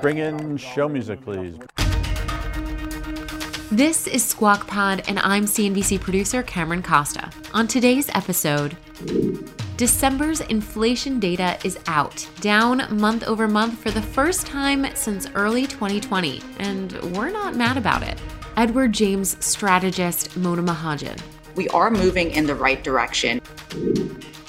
Bring in show music, please. This is Squawk Pod, and I'm CNBC producer Cameron Costa. On today's episode, December's inflation data is out, down month over month for the first time since early 2020, and we're not mad about it. Edward Jones strategist Mona Mahajan. We are moving in the right direction.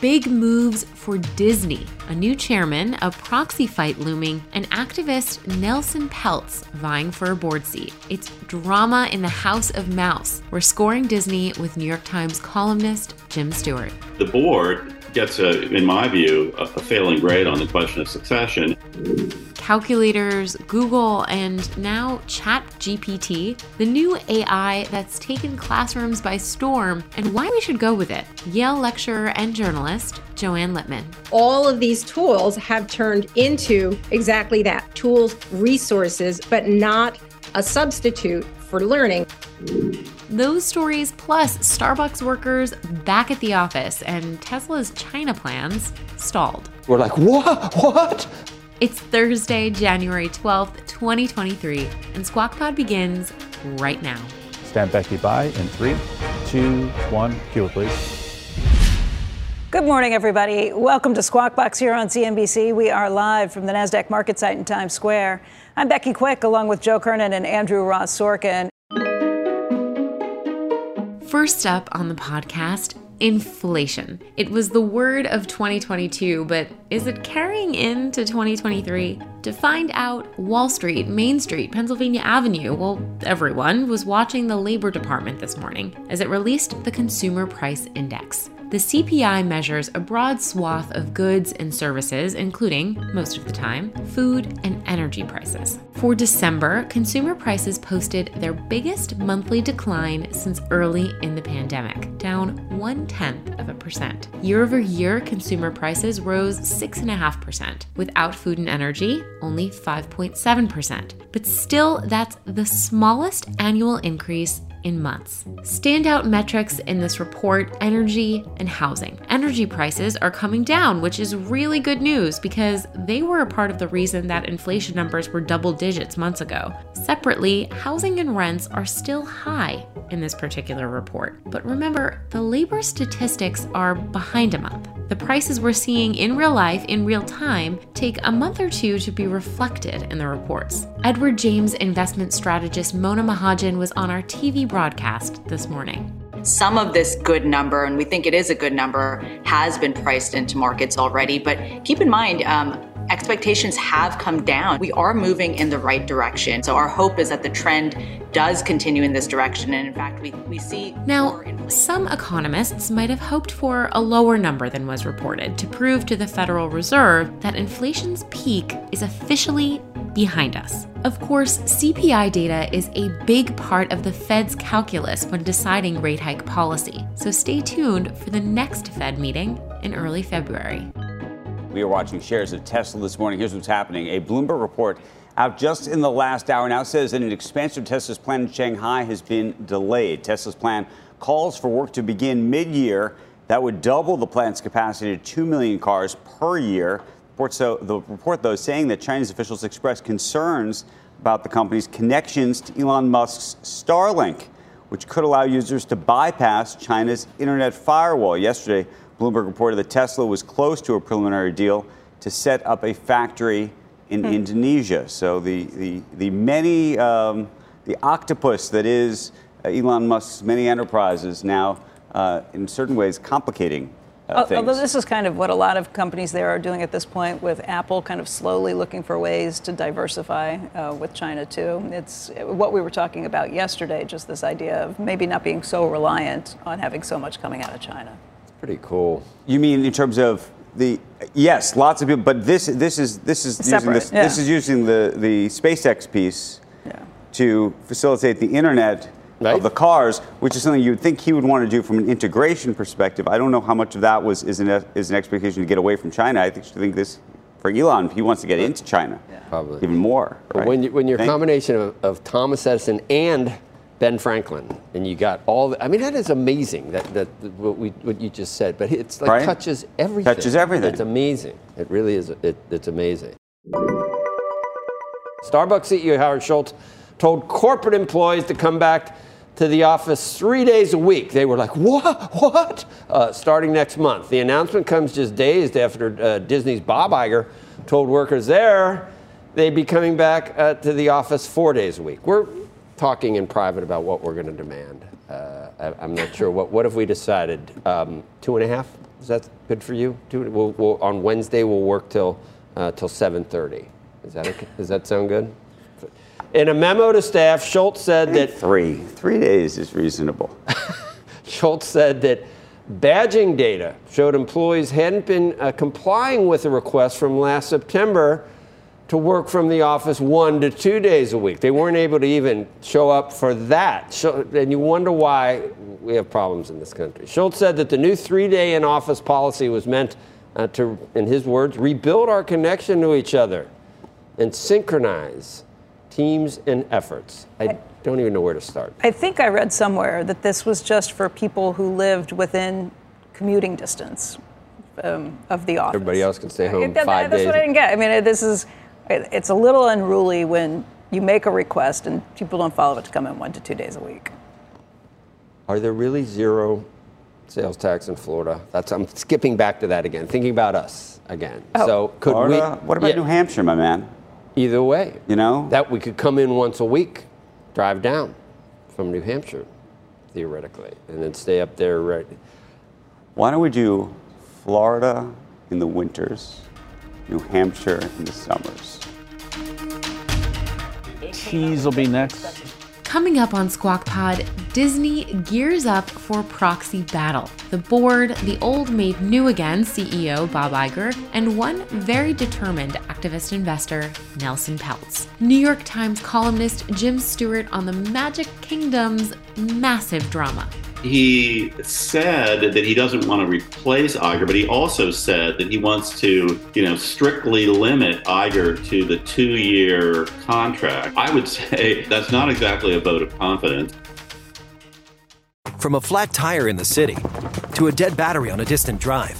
Big moves for Disney. A new chairman, a proxy fight looming, and activist Nelson Peltz vying for a board seat. It's drama in the House of Mouse. We're scoring Disney with New York Times columnist Jim Stewart. The board gets, a, in my view, a, a failing grade on the question of succession. Calculators, Google, and now ChatGPT, the new AI that's taken classrooms by storm, and why we should go with it. Yale lecturer and journalist Joanne Lipman. All of these tools have turned into exactly that tools, resources, but not a substitute for learning. Those stories, plus Starbucks workers back at the office and Tesla's China plans stalled. We're like, what? What? It's Thursday, January 12th, 2023, and Squawk Pod begins right now. Stand Becky by in three, two, one. Cue it, please. Good morning, everybody. Welcome to Squawk Box here on CNBC. We are live from the NASDAQ market site in Times Square. I'm Becky Quick, along with Joe Kernan and Andrew Ross Sorkin. First up on the podcast, inflation. It was the word of 2022, but is it carrying into 2023? To find out, Wall Street, Main Street, Pennsylvania Avenue, well, everyone was watching the Labor Department this morning as it released the Consumer Price Index. The CPI measures a broad swath of goods and services, including, most of the time, food and energy prices. For December, consumer prices posted their biggest monthly decline since early in the pandemic, down one tenth of a percent. Year over year, consumer prices rose 6.5%. Without food and energy, only 5.7%. But still, that's the smallest annual increase in months. Standout metrics in this report energy and housing. Energy prices are coming down, which is really good news because they were a part of the reason that inflation numbers were double digits months ago. Separately, housing and rents are still high in this particular report. But remember, the labor statistics are behind a month. The prices we're seeing in real life, in real time, take a month or two to be reflected in the reports. Edward Jones investment strategist Mona Mahajan was on our TV broadcast this morning. Some of this good number, and we think it is a good number, has been priced into markets already. But keep in mind, um, expectations have come down. We are moving in the right direction. So our hope is that the trend does continue in this direction. And in fact, we, we see. Now, some economists might have hoped for a lower number than was reported to prove to the Federal Reserve that inflation's peak is officially behind us. Of course, CPI data is a big part of the Fed's calculus when deciding rate hike policy. So stay tuned for the next Fed meeting in early February. We are watching shares of Tesla this morning. Here's what's happening. A Bloomberg report out just in the last hour now says that an expansion of Tesla's plant in Shanghai has been delayed. Tesla's plan calls for work to begin mid year. That would double the plant's capacity to 2 million cars per year. So, the report, though, saying that Chinese officials expressed concerns about the company's connections to Elon Musk's Starlink, which could allow users to bypass China's internet firewall. Yesterday, Bloomberg reported that Tesla was close to a preliminary deal to set up a factory in hmm. Indonesia. So the, the, the many, um, the octopus that is Elon Musk's many enterprises now, uh, in certain ways, complicating uh, Although this is kind of what a lot of companies there are doing at this point, with Apple kind of slowly looking for ways to diversify uh, with China too. It's what we were talking about yesterday, just this idea of maybe not being so reliant on having so much coming out of China. Pretty cool. You mean in terms of the yes, lots of people, but this this is this is using this, yeah. this is using the the SpaceX piece to facilitate the internet Right. of the cars, which is something you'd think he would want to do from an integration perspective. I don't know how much of that was is an is an expectation to get away from China. I think I think this for Elon, he wants to get into China, Probably. even more. Right? When, you, when you're a Think? combination of, of Thomas Edison and Ben Franklin, and you got all the, I mean, that is amazing that, that what, we, what you just said, but it's like Right. touches everything. Touches everything. It's amazing. It really is. It, it's amazing. Starbucks CEO Howard Schultz told corporate employees to come back to the office three days a week. They were like, what? What? Uh, starting next month. The announcement comes just days after uh, Disney's Bob Iger told workers there they'd be coming back uh, to the office four days a week. We're talking in private about what we're going to demand. Uh, I, I'm not sure. What, what have we decided? Um, two and a half? Is that good for you? Two, we'll, we'll, on Wednesday, we'll work till, uh, till 7.30. Is that okay? Does that sound good? In a memo to staff, Schultz said that three three days is reasonable. Schultz said that badging data showed employees hadn't been uh, complying with the request from last September to work from the office one to two days a week. They weren't able to even show up for that. So- And you wonder why we have problems in this country. Schultz said that the new three day in office policy was meant uh, to, in his words, rebuild our connection to each other and synchronize teams and efforts. I don't even know where to start. I think I read somewhere that this was just for people who lived within commuting distance um, of the office. Everybody else can stay home That- five that's days. what I didn't get. I mean, this is, it- it's a little unruly when you make a request and people don't follow it to come in one to two days a week. Are there really zero sales tax in Florida? That's I'm skipping back to that again, thinking about us again. Oh. So could Florida? we? What about yeah, New Hampshire, my man? Either way, You know, that we could come in once a week, drive down from New Hampshire, theoretically, and then stay up there. Right. why don't we do Florida in the winters, New Hampshire in the summers? Tease will be next. Coming up on Squawk Pod, Disney gears up for proxy battle. The board, the old made new again CEO Bob Iger, and one very determined activist investor, Nelson Peltz. New York Times columnist Jim Stewart on the Magic Kingdom's massive drama. He said that he doesn't want to replace Iger, but he also said that he wants to, you know, strictly limit Iger to the two-year contract. I would say that's not exactly a vote of confidence. From a flat tire in the city to a dead battery on a distant drive,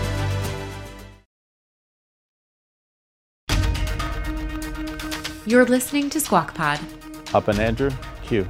You're listening to Squawk Pod. Up and Andrew, Q.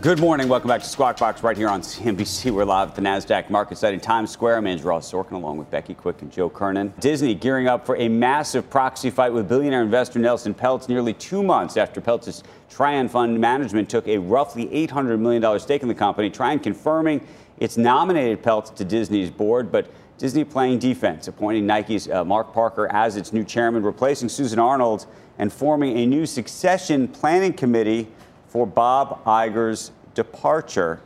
Good morning. Welcome back to Squawk Box right here on CNBC. We're live at the NASDAQ market site in Times Square. I'm Andrew Ross Sorkin along with Becky Quick and Joe Kernan. Disney gearing up for a massive proxy fight with billionaire investor Nelson Peltz nearly two months after Peltz's Trian Fund Management took a roughly $800 million stake in the company. Trian confirming it's nominated Peltz to Disney's board, but Disney playing defense, appointing Nike's uh, Mark Parker as its new chairman, replacing Susan Arnold, and forming a new succession planning committee for Bob Iger's departure.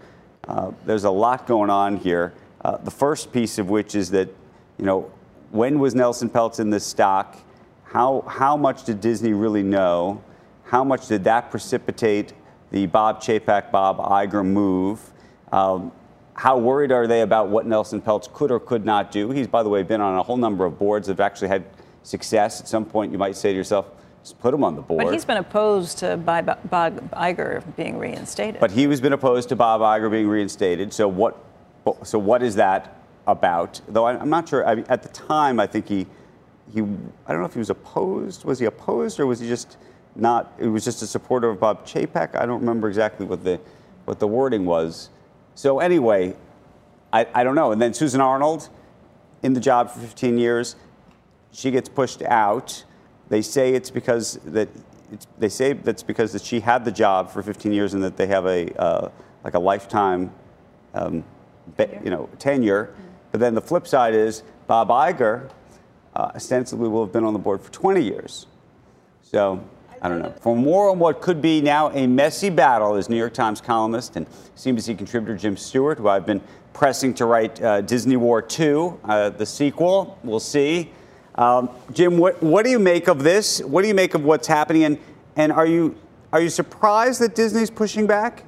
Uh, there's a lot going on here. Uh, the first piece of which is that, you know, when was Nelson Peltz in this stock? How, how much did Disney really know? How much did that precipitate the Bob Chapek, Bob Iger move? Um, how worried are they about what Nelson Peltz could or could not do? He's, by the way, been on a whole number of boards that have actually had success. At some point, you might say to yourself, put him on the board. But he's been opposed to Bob Iger being reinstated. But he has been opposed to Bob Iger being reinstated. So what? So what is that about? Though I'm not sure. I mean, at the time, I think he he. I don't know if he was opposed. Was he opposed or was he just not? It was just a supporter of Bob Chapek. I don't remember exactly what the what the wording was. So anyway, I, I don't know. And then Susan Arnold, in the job for 15 years, she gets pushed out. They say it's because that it's, they say that's because that she had the job for 15 years and that they have a uh, like a lifetime, um, be, you know, tenure. Mm-hmm. But then the flip side is Bob Iger uh, ostensibly will have been on the board for 20 years. So I don't know. For more on what could be now a messy battle is New York Times columnist and CNBC contributor Jim Stewart, who I've been pressing to write uh, Disney War 2, uh, the sequel. We'll see. Um, Jim, what, what do you make of this? What do you make of what's happening? And, and are, you, are you surprised that Disney's pushing back?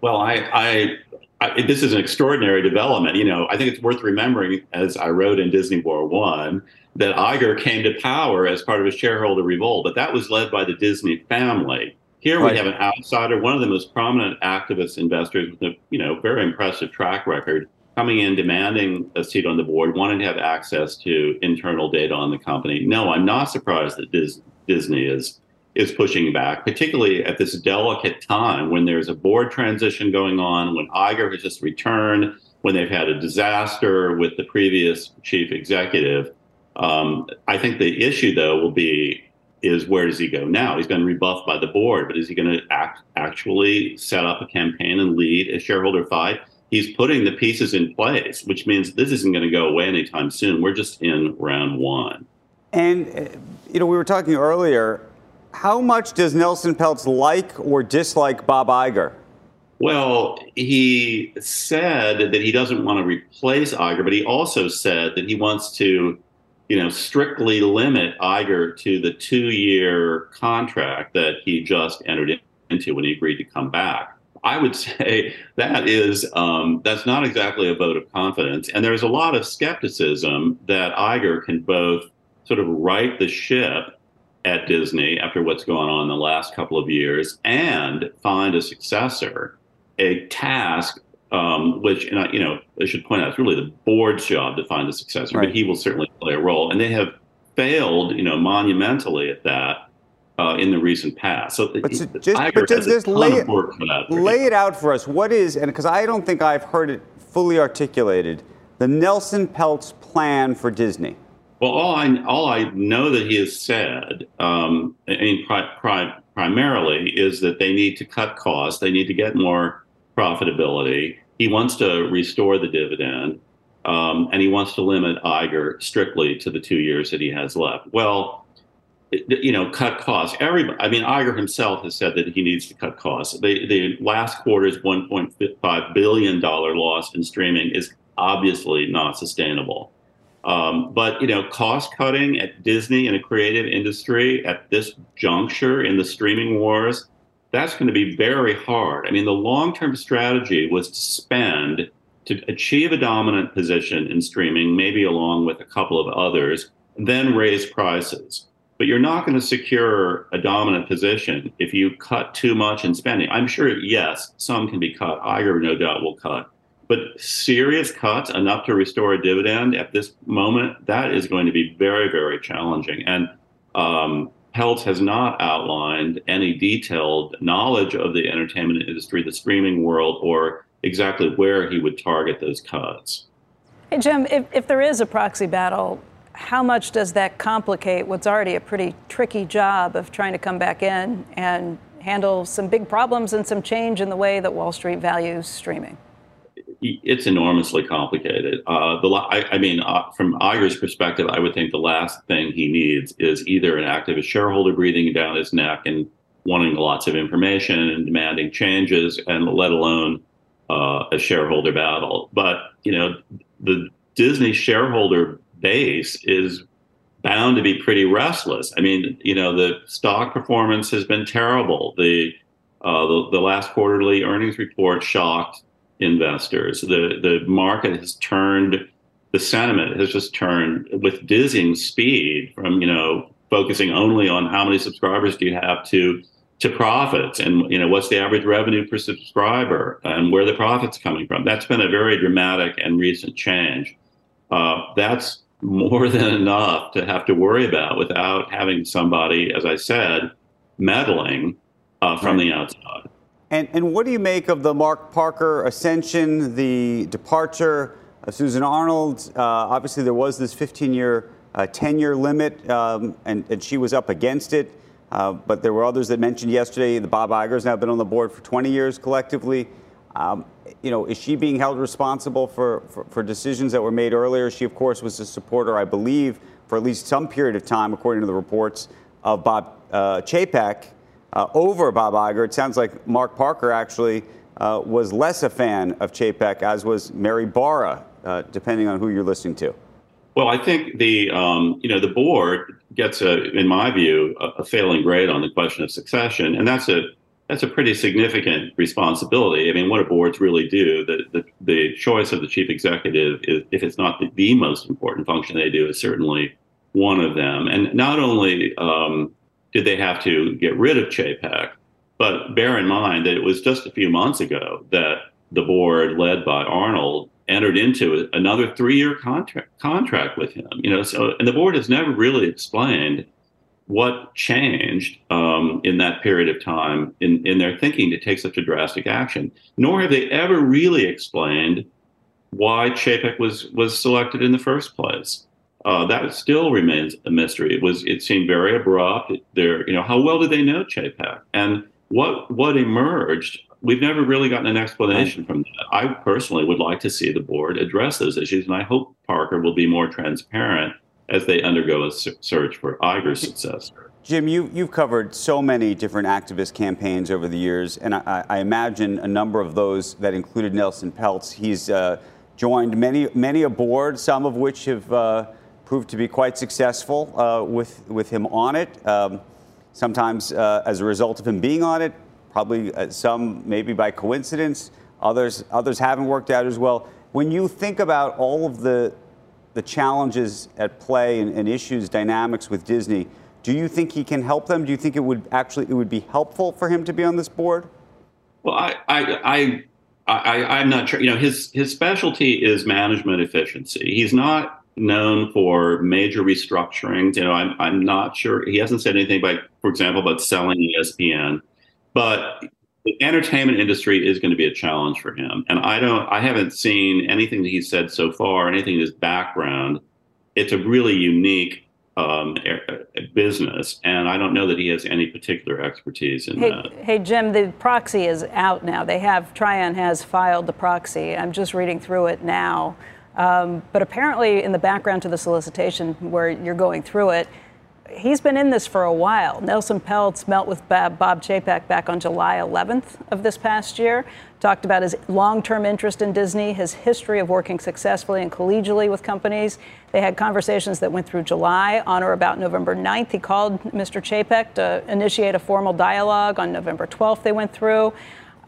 Well, I, I, I, this is an extraordinary development. You know, I think it's worth remembering, as I wrote in Disney War One, that Iger came to power as part of a shareholder revolt, but that was led by the Disney family. Here right. we have an outsider, one of the most prominent activist investors with a you know very impressive track record, coming in demanding a seat on the board, wanting to have access to internal data on the company. No, I'm not surprised that Dis- Disney is is pushing back, particularly at this delicate time when there's a board transition going on, when Iger has just returned, when they've had a disaster with the previous chief executive. Um, I think the issue, though, will be is where does he go now? He's been rebuffed by the board, but is he going to act, actually set up a campaign and lead a shareholder fight? He's putting the pieces in place, which means this isn't going to go away anytime soon. We're just in round one. And, uh, you know, we were talking earlier. How much does Nelson Peltz like or dislike Bob Iger? Well, he said that he doesn't want to replace Iger, but he also said that he wants to you know, strictly limit Iger to the two-year contract that he just entered into when he agreed to come back. I would say that is um, that's not exactly a vote of confidence, and there's a lot of skepticism that Iger can both sort of right the ship at Disney after what's gone on in the last couple of years and find a successor, a task um, which, and I, you know, I should point out, it's really the board's job to find a successor, right. but he will certainly play a role. And they have failed, you know, monumentally at that uh, in the recent past. So, but just, but just, just lay, it, lay it out for us. What is, and because I don't think I've heard it fully articulated, the Nelson Peltz plan for Disney. Well, all I all I know that he has said, um, I pri- pri- primarily, is that they need to cut costs. They need to get more profitability. He wants to restore the dividend, um, and he wants to limit Iger strictly to the two years that he has left. Well, you know, cut costs. Everybody, I mean, Iger himself has said that he needs to cut costs. The, the last quarter's $1.5 billion loss in streaming is obviously not sustainable. Um, but you know, cost cutting at Disney in a creative industry at this juncture in the streaming wars that's going to be very hard. I mean, the long term strategy was to spend to achieve a dominant position in streaming, maybe along with a couple of others, then raise prices. But you're not going to secure a dominant position if you cut too much in spending. I'm sure, yes, some can be cut. Iger, no doubt, will cut. But serious cuts, enough to restore a dividend at this moment, that is going to be very, very challenging. And um, Peltz has not outlined any detailed knowledge of the entertainment industry, the streaming world, or exactly where he would target those cuts. Hey, Jim, if, if there is a proxy battle, how much does that complicate what's already a pretty tricky job of trying to come back in and handle some big problems and some change in the way that Wall Street values streaming? it's enormously complicated. Uh, the I, I mean, uh, from Iger's perspective, I would think the last thing he needs is either an activist shareholder breathing down his neck and wanting lots of information and demanding changes, and let alone uh, a shareholder battle. But you know, the Disney shareholder base is bound to be pretty restless. I mean, you know, the stock performance has been terrible. The uh, the, the last quarterly earnings report shocked investors. The the market has turned, the sentiment has just turned with dizzying speed from you know focusing only on how many subscribers do you have to to profits and you know what's the average revenue per subscriber and where the profits coming from that's been a very dramatic and recent change uh, that's more than enough to have to worry about without having somebody as i said meddling uh, from right. the outside and, and what do you make of the mark parker ascension the departure of susan arnold uh, obviously there was this 15 year uh, tenure limit um, and, and she was up against it uh, but there were others that mentioned yesterday. The Bob Iger's now been on the board for 20 years collectively. Um, you know, is she being held responsible for, for, for, decisions that were made earlier? She, of course, was a supporter, I believe, for at least some period of time, according to the reports, of Bob uh, Chapek uh, over Bob Iger. It sounds like Mark Parker actually uh, was less a fan of Chapek, as was Mary Barra, uh, depending on who you're listening to. Well, I think the um, you know the board gets a, in my view, a, a, failing grade on the question of succession, and that's a that's a pretty significant responsibility. I mean, what do boards really do? The the, the choice of the chief executive, is, if it's not the, the, most important function they do, is certainly one of them. And not only um, did they have to get rid of Chapek, but bear in mind that it was just a few months ago that the board, led by Arnold, entered into another three-year contract contract with him. You know, so and the board has never really explained what changed um, in that period of time in, in their thinking to take such a drastic action. Nor have they ever really explained why Chapek was was selected in the first place. Uh, that still remains a mystery. It was it seemed very abrupt. There, you know, how well did they know Chapek and what what emerged we've never really gotten an explanation from that. I personally would like to see the board address those issues, and I hope Parker will be more transparent as they undergo a search for Iger's successor. Jim, you, you've covered so many different activist campaigns over the years, and I, I imagine a number of those that included Nelson Peltz. He's uh, joined many, many a board, some of which have uh, proved to be quite successful uh, with, with him on it. Um, sometimes uh, as a result of him being on it, probably uh, some maybe by coincidence. Others, others haven't worked out as well. When you think about all of the, the challenges at play and, and issues, dynamics with Disney, do you think he can help them? Do you think it would actually it would be helpful for him to be on this board? Well, I, I, I, I am not sure. You know, his his specialty is management efficiency. He's not known for major restructurings. You know, I'm I'm not sure. He hasn't said anything about, for example, about selling ESPN. But the entertainment industry is going to be a challenge for him. And I don't, I haven't seen anything that he's said so far, anything in his background. It's a really unique um, business, and I don't know that he has any particular expertise in hey, that. Hey, Jim, the proxy is out now. They have, Trian has filed the proxy. I'm just reading through it now. Um, but apparently, in the background to the solicitation where you're going through it, he's been in this for a while. Nelson Peltz met with Bob, Chapek back on July 11th of this past year, talked about his long term interest in Disney, his history of working successfully and collegially with companies. They had conversations that went through July. On or about November 9th, he called Mr. Chapek to initiate a formal dialogue. On November 12th, they went through.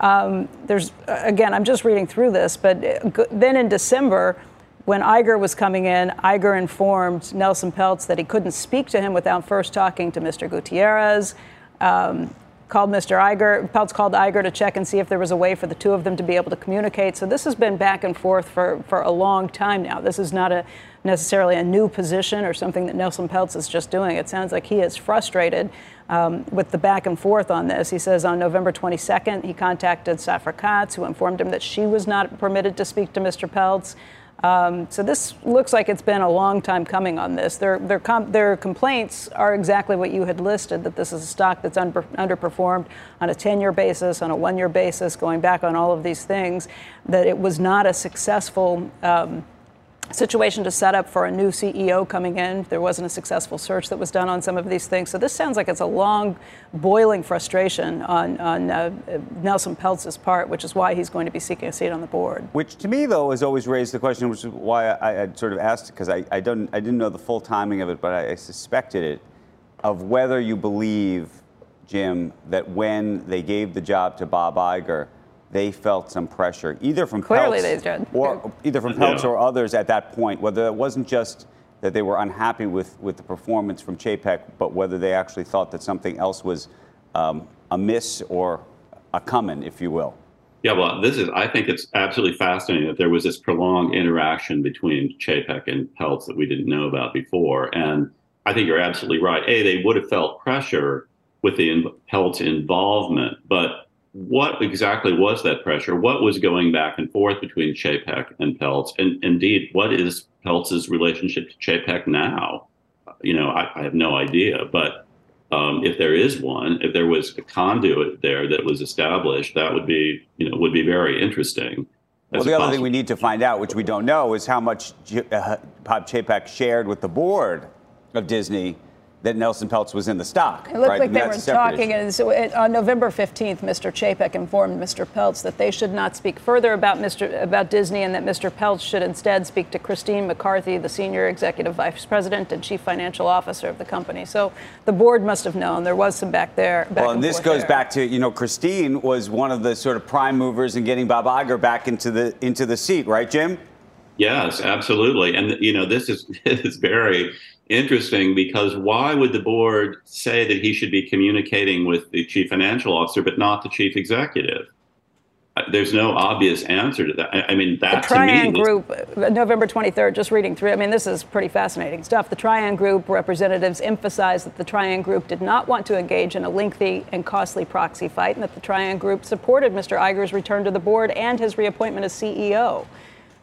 Um, there's, again, I'm just reading through this, but uh, then in December, when Iger was coming in, Iger informed Nelson Peltz that he couldn't speak to him without first talking to Mr. Gutierrez. Um, called Mr. Iger, Peltz called Iger to check and see if there was a way for the two of them to be able to communicate. So this has been back and forth for, for a long time now. This is not a necessarily a new position or something that Nelson Peltz is just doing. It sounds like he is frustrated um, with the back and forth on this. He says on November 22nd, he contacted Safra Catz, who informed him that she was not permitted to speak to Mr. Peltz. Um, so this looks like it's been a long time coming on this. Their, their, com- their complaints are exactly what you had listed, that this is a stock that's under- underperformed on a 10-year basis, on a one-year basis, going back on all of these things, that it was not a successful um, situation to set up for a new CEO coming in. There wasn't a successful search that was done on some of these things. So this sounds like it's a long, boiling frustration on, on uh, Nelson Peltz's part, which is why he's going to be seeking a seat on the board. Which to me, though, has always raised the question, which is why I, had sort of asked, because I, I, don't, I didn't know the full timing of it, but I, I suspected it, of whether you believe, Jim, that when they gave the job to Bob Iger, they felt some pressure, either from Clearly Peltz they did. or either from Peltz yeah. or others at that point. Whether it wasn't just that they were unhappy with, with the performance from Chapek, but whether they actually thought that something else was um, amiss or a coming, if you will. Yeah, well, this is, I think it's absolutely fascinating that there was this prolonged interaction between Chapek and Peltz that we didn't know about before. And I think you're absolutely right. A, they would have felt pressure with the Peltz involvement, but what exactly was that pressure? What was going back and forth between Chapek and Peltz? And indeed, what is Peltz's relationship to Chapek now? You know, I, I have no idea, but um, if there is one, if there was a conduit there that was established, that would be, you know, would be very interesting. Well, the other thing we need to find out, which we don't know, is how much uh, Bob Chapek shared with the board of Disney that Nelson Peltz was in the stock. It looked right? like they were talking. And so it, on November 15th, Mr. Chapek informed Mr. Peltz that they should not speak further about Mr. about Disney and that Mr. Peltz should instead speak to Christine McCarthy, the senior executive vice president and chief financial officer of the company. So the board must have known there was some back there. Back well, and, and this goes there. back to you know Christine was one of the sort of prime movers in getting Bob Iger back into the into the seat, right, Jim? Yes, absolutely. And you know this is this is very interesting because why would the board say that he should be communicating with the chief financial officer but not the chief executive? Uh, there's no obvious answer to that. I mean, that the Trian to me, Group, uh, November 23rd, just reading through. I mean, this is pretty fascinating stuff. The Trian Group representatives emphasized that the Trian Group did not want to engage in a lengthy and costly proxy fight, and that the Trian Group supported Mr. Iger's return to the board and his reappointment as CEO.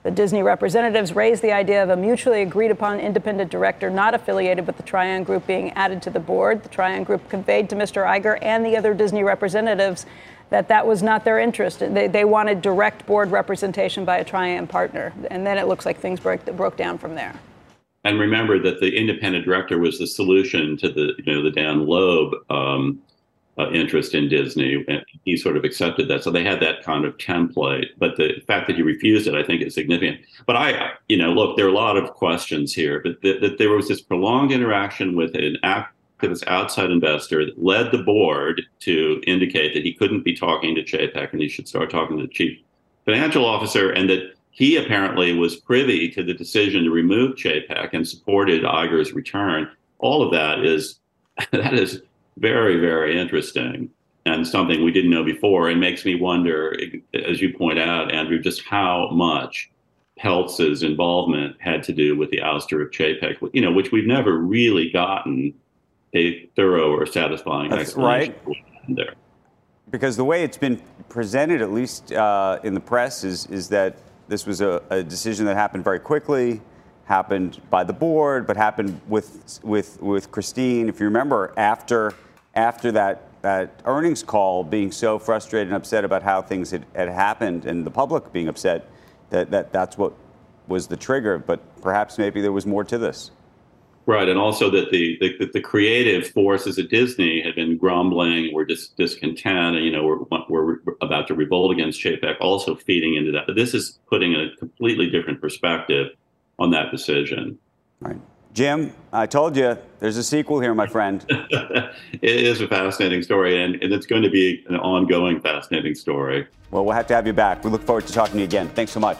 The Disney representatives raised the idea of a mutually agreed upon independent director not affiliated with the Trian Group being added to the board. The Trian Group conveyed to Mr. Iger and the other Disney representatives that that was not their interest. They, they wanted direct board representation by a Trian partner. And then it looks like things broke, broke down from there. And remember that the independent director was the solution to the, you know, the Dan Loeb um, uh, interest in Disney, and he sort of accepted that. So they had that kind of template. But the fact that he refused it, I think, is significant. But I, you know, look, there are a lot of questions here. But that there was this prolonged interaction with an activist outside investor that led the board to indicate that he couldn't be talking to Chapek and he should start talking to the chief financial officer, and that he apparently was privy to the decision to remove Chapek and supported Iger's return. All of that is that is very, very interesting and something we didn't know before. And makes me wonder, as you point out, Andrew, just how much Peltz's involvement had to do with the ouster of Chapek, you know, which we've never really gotten a thorough or satisfying That's explanation right. there. Because the way it's been presented, at least uh, in the press, is is that this was a, a decision that happened very quickly happened by the board, but happened with with with Christine. If you remember, after after that that earnings call, being so frustrated and upset about how things had, had happened, and the public being upset, that, that that's what was the trigger. But perhaps maybe there was more to this. Right, and also that the, the the creative forces at Disney had been grumbling, were dis, discontent, and you know we're we're about to revolt against Chapek, also feeding into that. But this is putting a completely different perspective on that decision. Right. Jim, I told you there's a sequel here, my friend. it is a fascinating story, and, and it's going to be an ongoing fascinating story. Well, we'll have to have you back. We look forward to talking to you again. Thanks so much.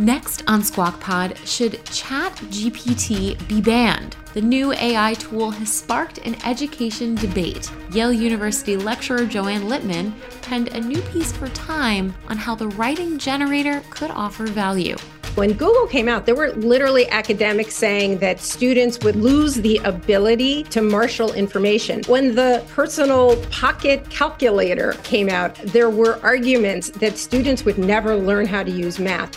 Next on Squawk Pod, should ChatGPT be banned? The new AI tool has sparked an education debate. Yale University lecturer Joanne Lipman penned a new piece for Time on how the writing generator could offer value. When Google came out, there were literally academics saying that students would lose the ability to marshal information. When the personal pocket calculator came out, there were arguments that students would never learn how to use math.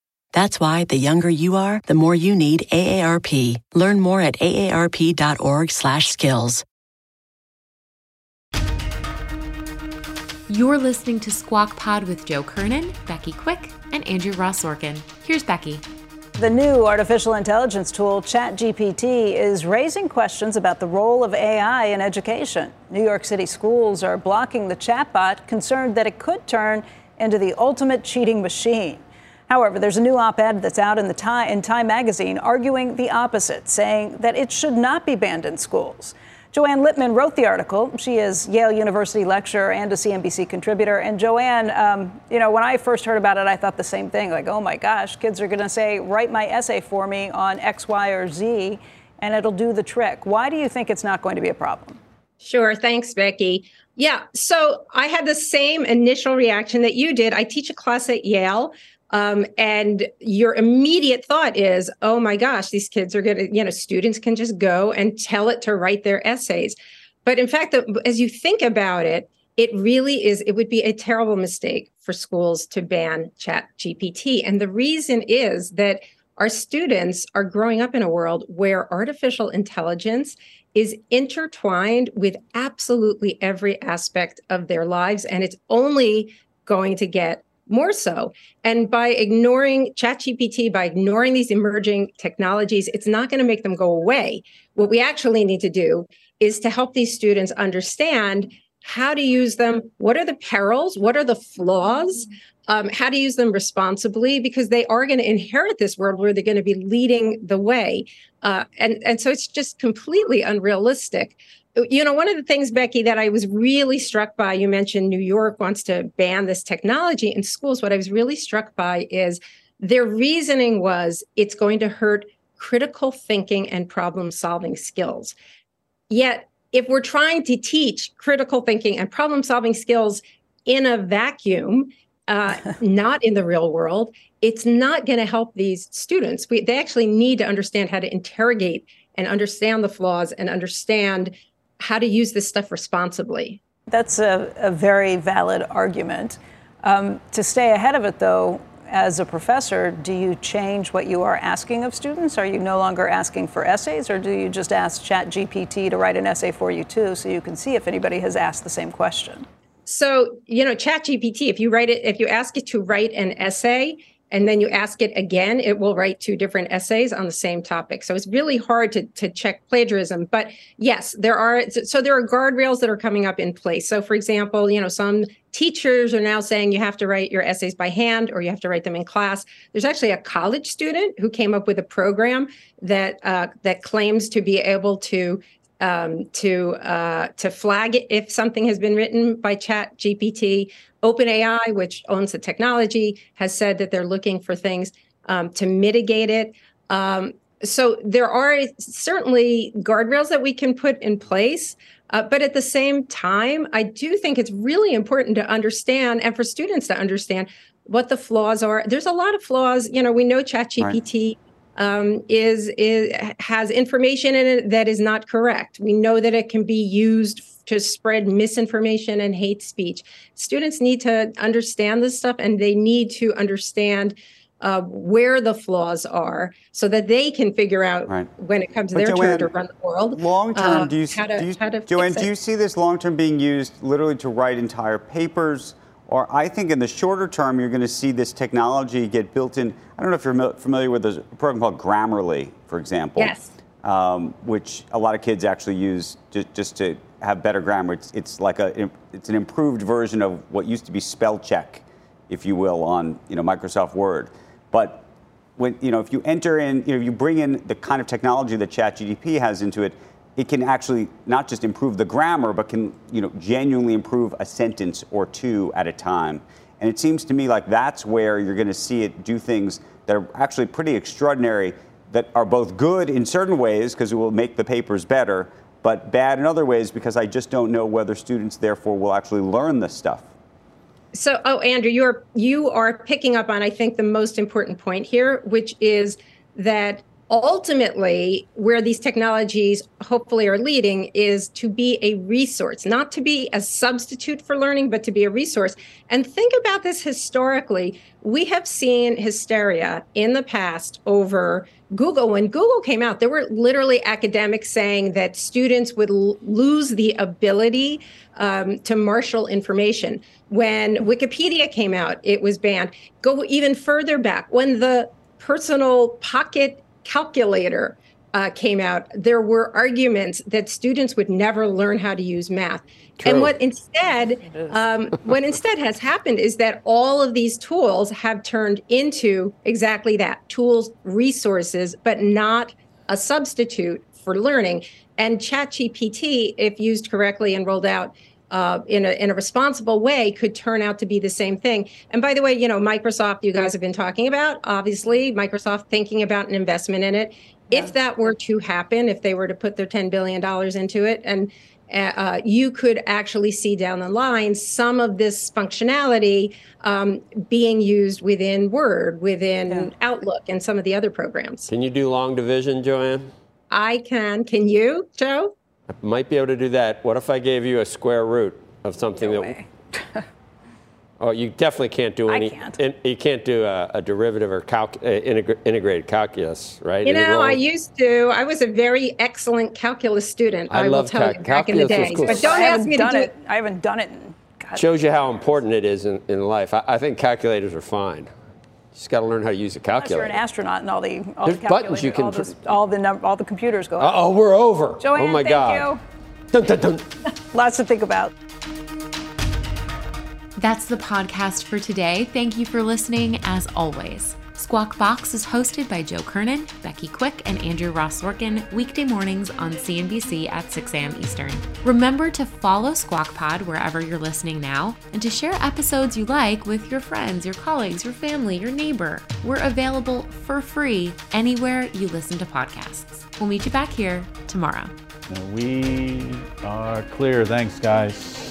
That's why the younger you are, the more you need AARP. Learn more at aarp.org/skills. You're listening to Squawk Pod with Joe Kernan, Becky Quick, and Andrew Ross Sorkin. Here's Becky. The new artificial intelligence tool, ChatGPT, is raising questions about the role of AI in education. New York City schools are blocking the chatbot, concerned that it could turn into the ultimate cheating machine. However, there's a new op ed that's out in, the Time, in Time magazine arguing the opposite, saying that it should not be banned in schools. Joanne Lipman wrote the article. She is Yale University lecturer and a CNBC contributor. And Joanne, um, you know, when I first heard about it, I thought the same thing like, oh my gosh, kids are going to say, write my essay for me on X, Y, or Z, and it'll do the trick. Why do you think it's not going to be a problem? Sure. Thanks, Becky. Yeah. So I had the same initial reaction that you did. I teach a class at Yale um, and your immediate thought is, oh my gosh, these kids are going to, you know, students can just go and tell it to write their essays. But in fact, as you think about it, it really is, it would be a terrible mistake for schools to ban Chat GPT. And the reason is that our students are growing up in a world where artificial intelligence is intertwined with absolutely every aspect of their lives. And it's only going to get more so. And by ignoring ChatGPT, by ignoring these emerging technologies, it's not going to make them go away. What we actually need to do is to help these students understand how to use them. What are the perils? What are the flaws? Um, how to use them responsibly because they are going to inherit this world where they're going to be leading the way. Uh, and, and so it's just completely unrealistic you know, one of the things, Becky, that I was really struck by, you mentioned New York wants to ban this technology in schools. What I was really struck by is their reasoning was it's going to hurt critical thinking and problem solving skills. Yet, if we're trying to teach critical thinking and problem solving skills in a vacuum, uh, not in the real world, it's not going to help these students. We, they actually need to understand how to interrogate and understand the flaws and understand how to use this stuff responsibly. That's a, a very valid argument. Um, to stay ahead of it, though, as a professor, do you change what you are asking of students? Are you no longer asking for essays, or do you just ask ChatGPT to write an essay for you too, so you can see if anybody has asked the same question? So, you know, ChatGPT, if you write it, if you ask it to write an essay, and then you ask it again, it will write two different essays on the same topic. So it's really hard to, to check plagiarism. But yes, there are so there are guardrails that are coming up in place. So for example, you know, some teachers are now saying you have to write your essays by hand or you have to write them in class. There's actually a college student who came up with a program that uh, that claims to be able to um, to uh, to flag it if something has been written by Chat GPT. OpenAI, which owns the technology, has said that they're looking for things um, to mitigate it. Um, so there are certainly guardrails that we can put in place. Uh, but at the same time, I do think it's really important to understand and for students to understand what the flaws are. There's a lot of flaws. You know, we know ChatGPT. Right um, is is has information in it that is not correct. We know that it can be used to spread misinformation and hate speech. Students need to understand this stuff, and they need to understand. Uh, where the flaws are, so that they can figure out right. when it comes to but their Joanne, turn to run the world. Long term, uh, do you, to, do you Joanne, do you see this long term being used literally to write entire papers? Or I think in the shorter term, you're going to see this technology get built in. I don't know if you're familiar with a program called Grammarly, for example. Yes. Um, which a lot of kids actually use just, just to have better grammar. It's, it's like a it's an improved version of what used to be spell check, if you will, on you know Microsoft Word. But when you know if you enter in, you know, you bring in the kind of technology that ChatGPT has into it, it can actually not just improve the grammar, but can you know genuinely improve a sentence or two at a time. And it seems to me like that's where you're going to see it do things that are actually pretty extraordinary, that are both good in certain ways because it will make the papers better, but bad in other ways because I just don't know whether students therefore will actually learn this stuff. So, oh, Andrew, you're you are picking up on I think the most important point here, which is that ultimately where these technologies hopefully are leading is to be a resource not to be a substitute for learning but to be a resource. And think about this historically. We have seen hysteria in the past over google. When google came out there were literally academics saying that students would l- lose the ability um, to marshal information. When wikipedia came out it was banned. Go even further back. When the personal pocket calculator uh, came out, there were arguments that students would never learn how to use math. True. And what instead, um, what instead has happened is that all of these tools have turned into exactly that: tools, resources, but not a substitute for learning. And ChatGPT, if used correctly and rolled out, uh, in a in a responsible way could turn out to be the same thing. And by the way, you know, Microsoft, you guys have been talking about, obviously, Microsoft thinking about an investment in it. Yeah. If that were to happen, if they were to put their ten billion dollars into it, and uh, you could actually see down the line some of this functionality um, being used within Word, within yeah. Outlook, and some of the other programs. Can you do long division, Joanne? I can. Can you, Joe? I might be able to do that. What if I gave you a square root of something no that? oh, you definitely can't do any. I Can't. In, you can't do a, a derivative or calc, uh, integra- integrated calculus, right? You know, I used to. I was a very excellent calculus student. I, I will tell cal- you back in the day. Cool. But don't ask me to do it. I haven't done it. In, God. Shows you how important it is in, in life. I, I think calculators are fine just got to learn how to use a calculator. Unless you're an astronaut and all the all There's the buttons you can. all, the, all the num- all the computers go. Oh, we're over. Joanne, oh my thank God. You. Dun, dun, dun. Lots to think about. That's the podcast for today. Thank you for listening, as always. Squawk Box is hosted by Joe Kernan, Becky Quick, and Andrew Ross Sorkin weekday mornings on CNBC at 6 a.m. Eastern. Remember to follow Squawk Pod wherever you're listening now and to share episodes you like with your friends, your colleagues, your family, your neighbor. We're available for free anywhere you listen to podcasts. We'll meet you back here tomorrow. We are clear. Thanks, guys.